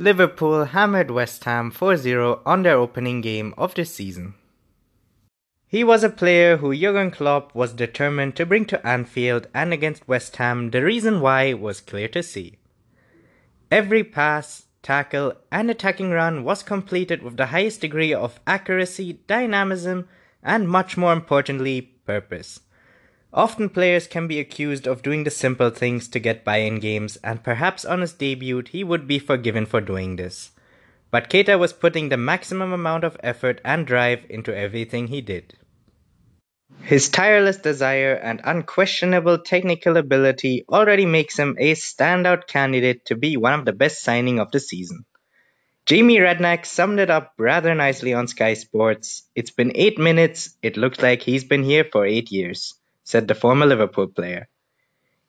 Liverpool hammered West Ham 4-0 on their opening game of the season. He was a player who Jurgen Klopp was determined to bring to Anfield and against West Ham the reason why was clear to see. Every pass, tackle and attacking run was completed with the highest degree of accuracy, dynamism and much more importantly, purpose. Often players can be accused of doing the simple things to get by in games, and perhaps on his debut he would be forgiven for doing this. But Keita was putting the maximum amount of effort and drive into everything he did. His tireless desire and unquestionable technical ability already makes him a standout candidate to be one of the best signing of the season. Jamie Redknapp summed it up rather nicely on Sky Sports. It's been eight minutes, it looks like he's been here for eight years said the former Liverpool player.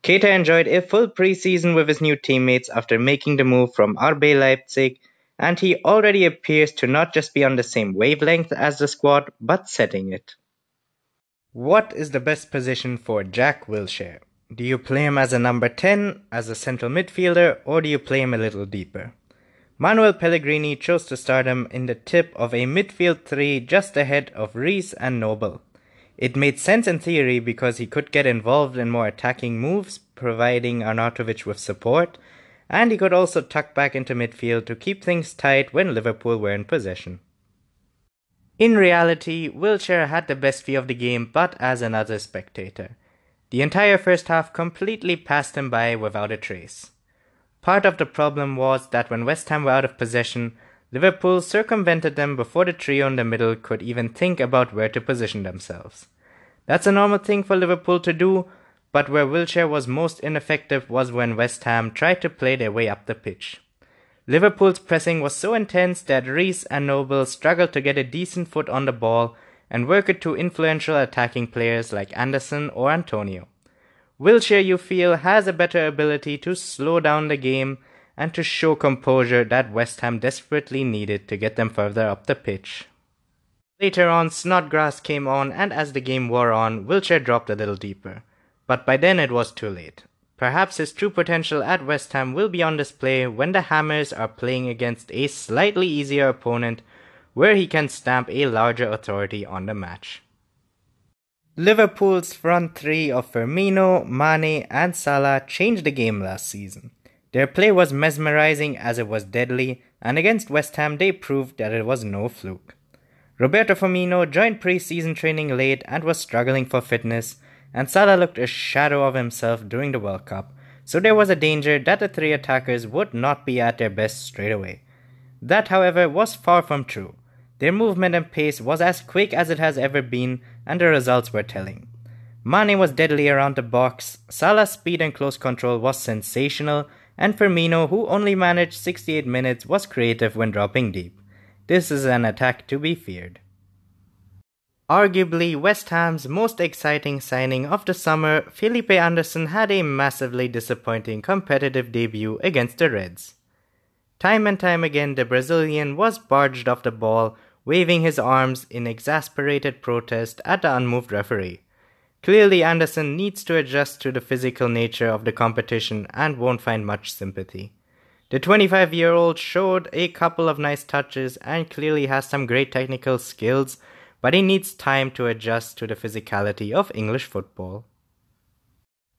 Keita enjoyed a full preseason with his new teammates after making the move from RB Leipzig, and he already appears to not just be on the same wavelength as the squad, but setting it. What is the best position for Jack Wilshere? Do you play him as a number 10, as a central midfielder, or do you play him a little deeper? Manuel Pellegrini chose to start him in the tip of a midfield three just ahead of Reece and Noble. It made sense in theory because he could get involved in more attacking moves, providing Arnautovic with support, and he could also tuck back into midfield to keep things tight when Liverpool were in possession. In reality, Wilshere had the best view of the game, but as another spectator. The entire first half completely passed him by without a trace. Part of the problem was that when West Ham were out of possession, Liverpool circumvented them before the trio in the middle could even think about where to position themselves. That's a normal thing for Liverpool to do, but where Wilshere was most ineffective was when West Ham tried to play their way up the pitch. Liverpool's pressing was so intense that Reece and Noble struggled to get a decent foot on the ball and work it to influential attacking players like Anderson or Antonio. Wilshere, you feel, has a better ability to slow down the game and to show composure that West Ham desperately needed to get them further up the pitch. Later on, Snodgrass came on, and as the game wore on, Wilshere dropped a little deeper. But by then it was too late. Perhaps his true potential at West Ham will be on display when the Hammers are playing against a slightly easier opponent where he can stamp a larger authority on the match. Liverpool's front three of Firmino, Mane, and Salah changed the game last season. Their play was mesmerizing as it was deadly, and against West Ham they proved that it was no fluke. Roberto Firmino joined pre-season training late and was struggling for fitness, and Salah looked a shadow of himself during the World Cup, so there was a danger that the three attackers would not be at their best straight away. That, however, was far from true. Their movement and pace was as quick as it has ever been, and the results were telling. Mane was deadly around the box, Salah's speed and close control was sensational, and Firmino, who only managed 68 minutes, was creative when dropping deep. This is an attack to be feared. Arguably West Ham's most exciting signing of the summer, Felipe Anderson had a massively disappointing competitive debut against the Reds. Time and time again, the Brazilian was barged off the ball, waving his arms in exasperated protest at the unmoved referee. Clearly, Anderson needs to adjust to the physical nature of the competition and won't find much sympathy. The 25 year old showed a couple of nice touches and clearly has some great technical skills, but he needs time to adjust to the physicality of English football.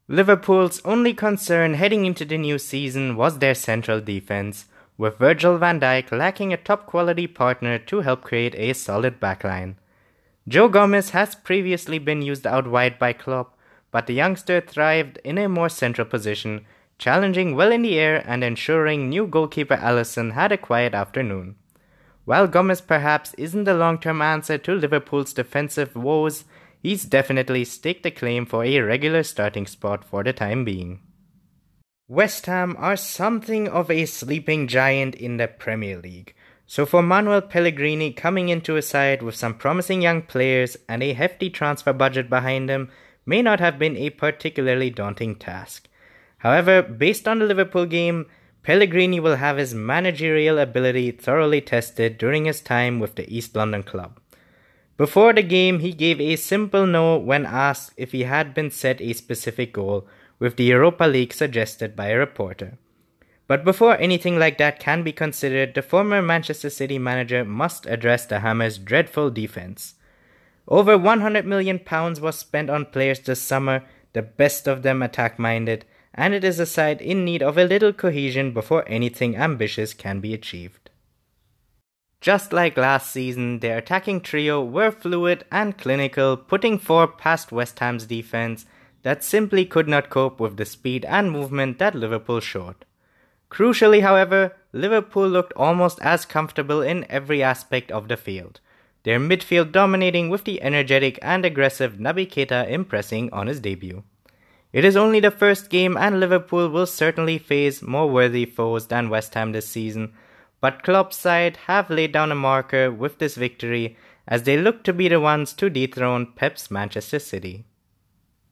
Liverpool's only concern heading into the new season was their central defense, with Virgil van Dijk lacking a top quality partner to help create a solid backline. Joe Gomez has previously been used out wide by Klopp, but the youngster thrived in a more central position, challenging well in the air and ensuring new goalkeeper Alisson had a quiet afternoon. While Gomez perhaps isn't the long term answer to Liverpool's defensive woes, he's definitely staked a claim for a regular starting spot for the time being. West Ham are something of a sleeping giant in the Premier League, so for Manuel Pellegrini coming into a side with some promising young players and a hefty transfer budget behind him may not have been a particularly daunting task. However, based on the Liverpool game, Pellegrini will have his managerial ability thoroughly tested during his time with the East London club. Before the game, he gave a simple no when asked if he had been set a specific goal, with the Europa League suggested by a reporter. But before anything like that can be considered, the former Manchester City manager must address the Hammers' dreadful defense. Over 100 million pounds was spent on players this summer, the best of them attack minded, and it is a side in need of a little cohesion before anything ambitious can be achieved. Just like last season, their attacking trio were fluid and clinical, putting four past West Ham's defense that simply could not cope with the speed and movement that Liverpool showed. Crucially, however, Liverpool looked almost as comfortable in every aspect of the field, their midfield dominating with the energetic and aggressive Naby Keita impressing on his debut. It is only the first game and Liverpool will certainly face more worthy foes than West Ham this season, but Klopp's side have laid down a marker with this victory as they look to be the ones to dethrone Pep's Manchester City.